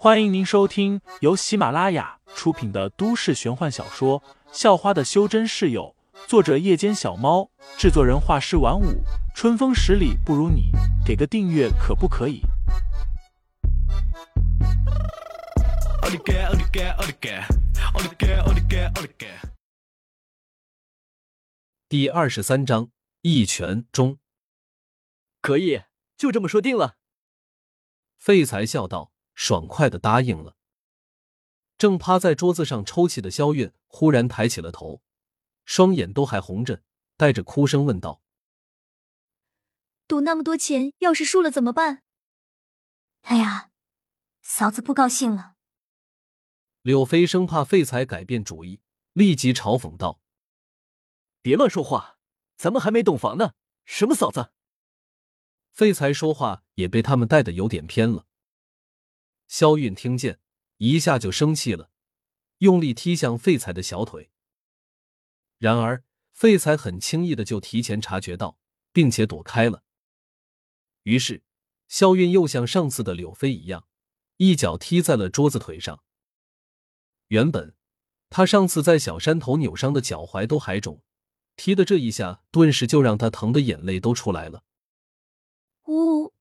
欢迎您收听由喜马拉雅出品的都市玄幻小说《校花的修真室友》，作者：夜间小猫，制作人：画师晚舞，春风十里不如你，给个订阅可不可以？第二十三章一拳中，可以，就这么说定了。废材笑道。爽快的答应了。正趴在桌子上抽泣的肖韵忽然抬起了头，双眼都还红着，带着哭声问道：“赌那么多钱，要是输了怎么办？”哎呀，嫂子不高兴了。柳飞生怕废材改变主意，立即嘲讽道：“别乱说话，咱们还没洞房呢，什么嫂子？”废材说话也被他们带的有点偏了。萧韵听见，一下就生气了，用力踢向废材的小腿。然而，废材很轻易的就提前察觉到，并且躲开了。于是，萧韵又像上次的柳飞一样，一脚踢在了桌子腿上。原本，他上次在小山头扭伤的脚踝都还肿，踢的这一下，顿时就让他疼的眼泪都出来了。呜！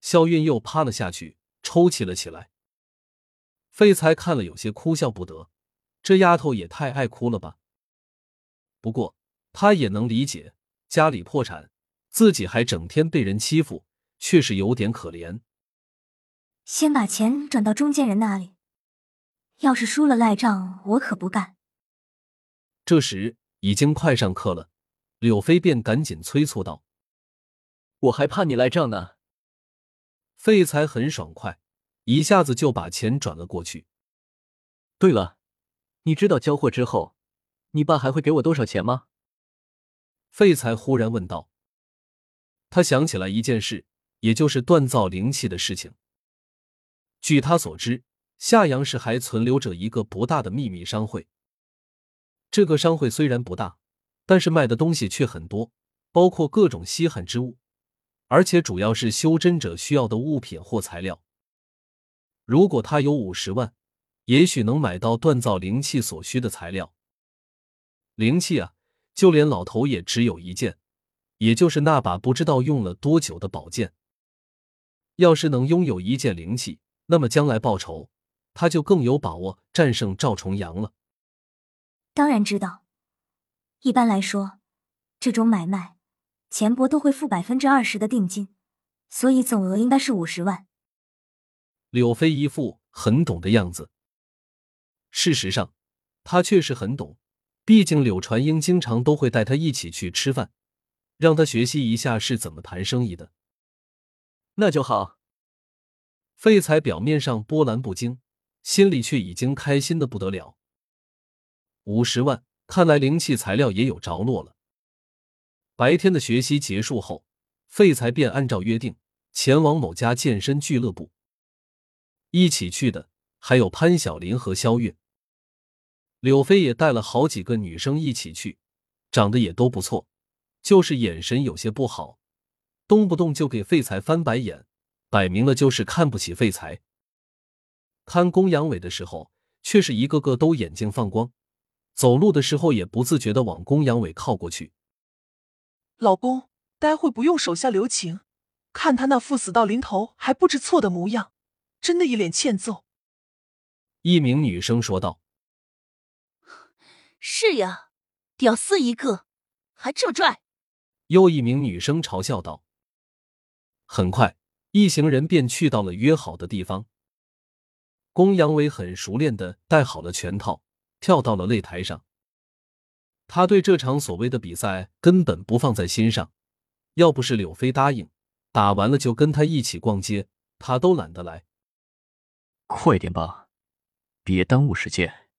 萧韵又趴了下去。抽泣了起来，废材看了有些哭笑不得，这丫头也太爱哭了吧。不过他也能理解，家里破产，自己还整天被人欺负，确实有点可怜。先把钱转到中间人那里，要是输了赖账，我可不干。这时已经快上课了，柳飞便赶紧催促道：“我还怕你赖账呢。”废材很爽快，一下子就把钱转了过去。对了，你知道交货之后，你爸还会给我多少钱吗？废材忽然问道。他想起来一件事，也就是锻造灵气的事情。据他所知，夏阳市还存留着一个不大的秘密商会。这个商会虽然不大，但是卖的东西却很多，包括各种稀罕之物。而且主要是修真者需要的物品或材料。如果他有五十万，也许能买到锻造灵气所需的材料。灵气啊，就连老头也只有一件，也就是那把不知道用了多久的宝剑。要是能拥有一件灵气，那么将来报仇，他就更有把握战胜赵重阳了。当然知道，一般来说，这种买卖。钱伯都会付百分之二十的定金，所以总额应该是五十万。柳飞一副很懂的样子。事实上，他确实很懂，毕竟柳传英经常都会带他一起去吃饭，让他学习一下是怎么谈生意的。那就好。废材表面上波澜不惊，心里却已经开心的不得了。五十万，看来灵气材料也有着落了。白天的学习结束后，废材便按照约定前往某家健身俱乐部。一起去的还有潘晓林和肖月。柳飞也带了好几个女生一起去，长得也都不错，就是眼神有些不好，动不动就给废材翻白眼，摆明了就是看不起废材。看公羊尾的时候，却是一个个都眼睛放光，走路的时候也不自觉的往公羊尾靠过去。老公，待会不用手下留情，看他那副死到临头还不知错的模样，真的一脸欠揍。一名女生说道：“是呀，屌丝一个，还这么拽。”又一名女生嘲笑道。很快，一行人便去到了约好的地方。公羊伟很熟练的戴好了拳套，跳到了擂台上。他对这场所谓的比赛根本不放在心上，要不是柳飞答应，打完了就跟他一起逛街，他都懒得来。快点吧，别耽误时间。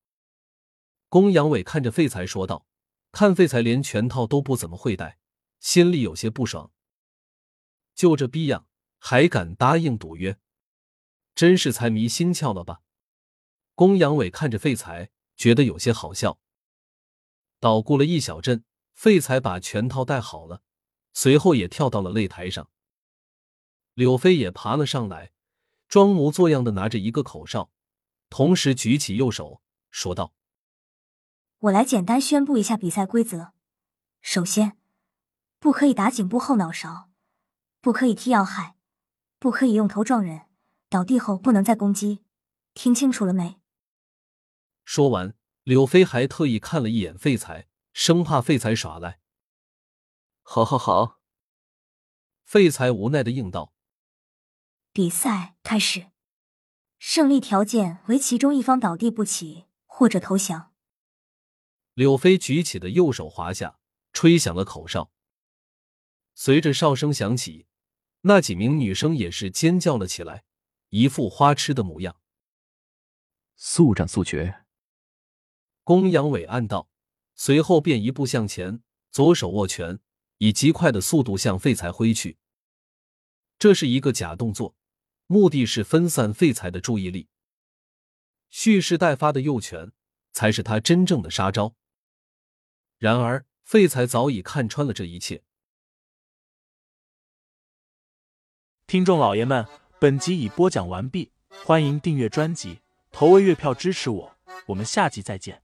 公阳伟看着废材说道，看废材连拳套都不怎么会戴，心里有些不爽。就这逼样，还敢答应赌约，真是财迷心窍了吧？公阳伟看着废材，觉得有些好笑。捣鼓了一小阵，废材把拳套戴好了，随后也跳到了擂台上。柳飞也爬了上来，装模作样的拿着一个口哨，同时举起右手，说道：“我来简单宣布一下比赛规则。首先，不可以打颈部后脑勺，不可以踢要害，不可以用头撞人，倒地后不能再攻击。听清楚了没？”说完，柳飞还特意看了一眼废材，生怕废材耍赖。好，好，好。废材无奈的应道：“比赛开始，胜利条件为其中一方倒地不起或者投降。”柳飞举起的右手滑下，吹响了口哨。随着哨声响起，那几名女生也是尖叫了起来，一副花痴的模样。速战速决。公羊伟暗道，随后便一步向前，左手握拳，以极快的速度向废材挥去。这是一个假动作，目的是分散废材的注意力。蓄势待发的右拳才是他真正的杀招。然而，废材早已看穿了这一切。听众老爷们，本集已播讲完毕，欢迎订阅专辑，投喂月票支持我，我们下集再见。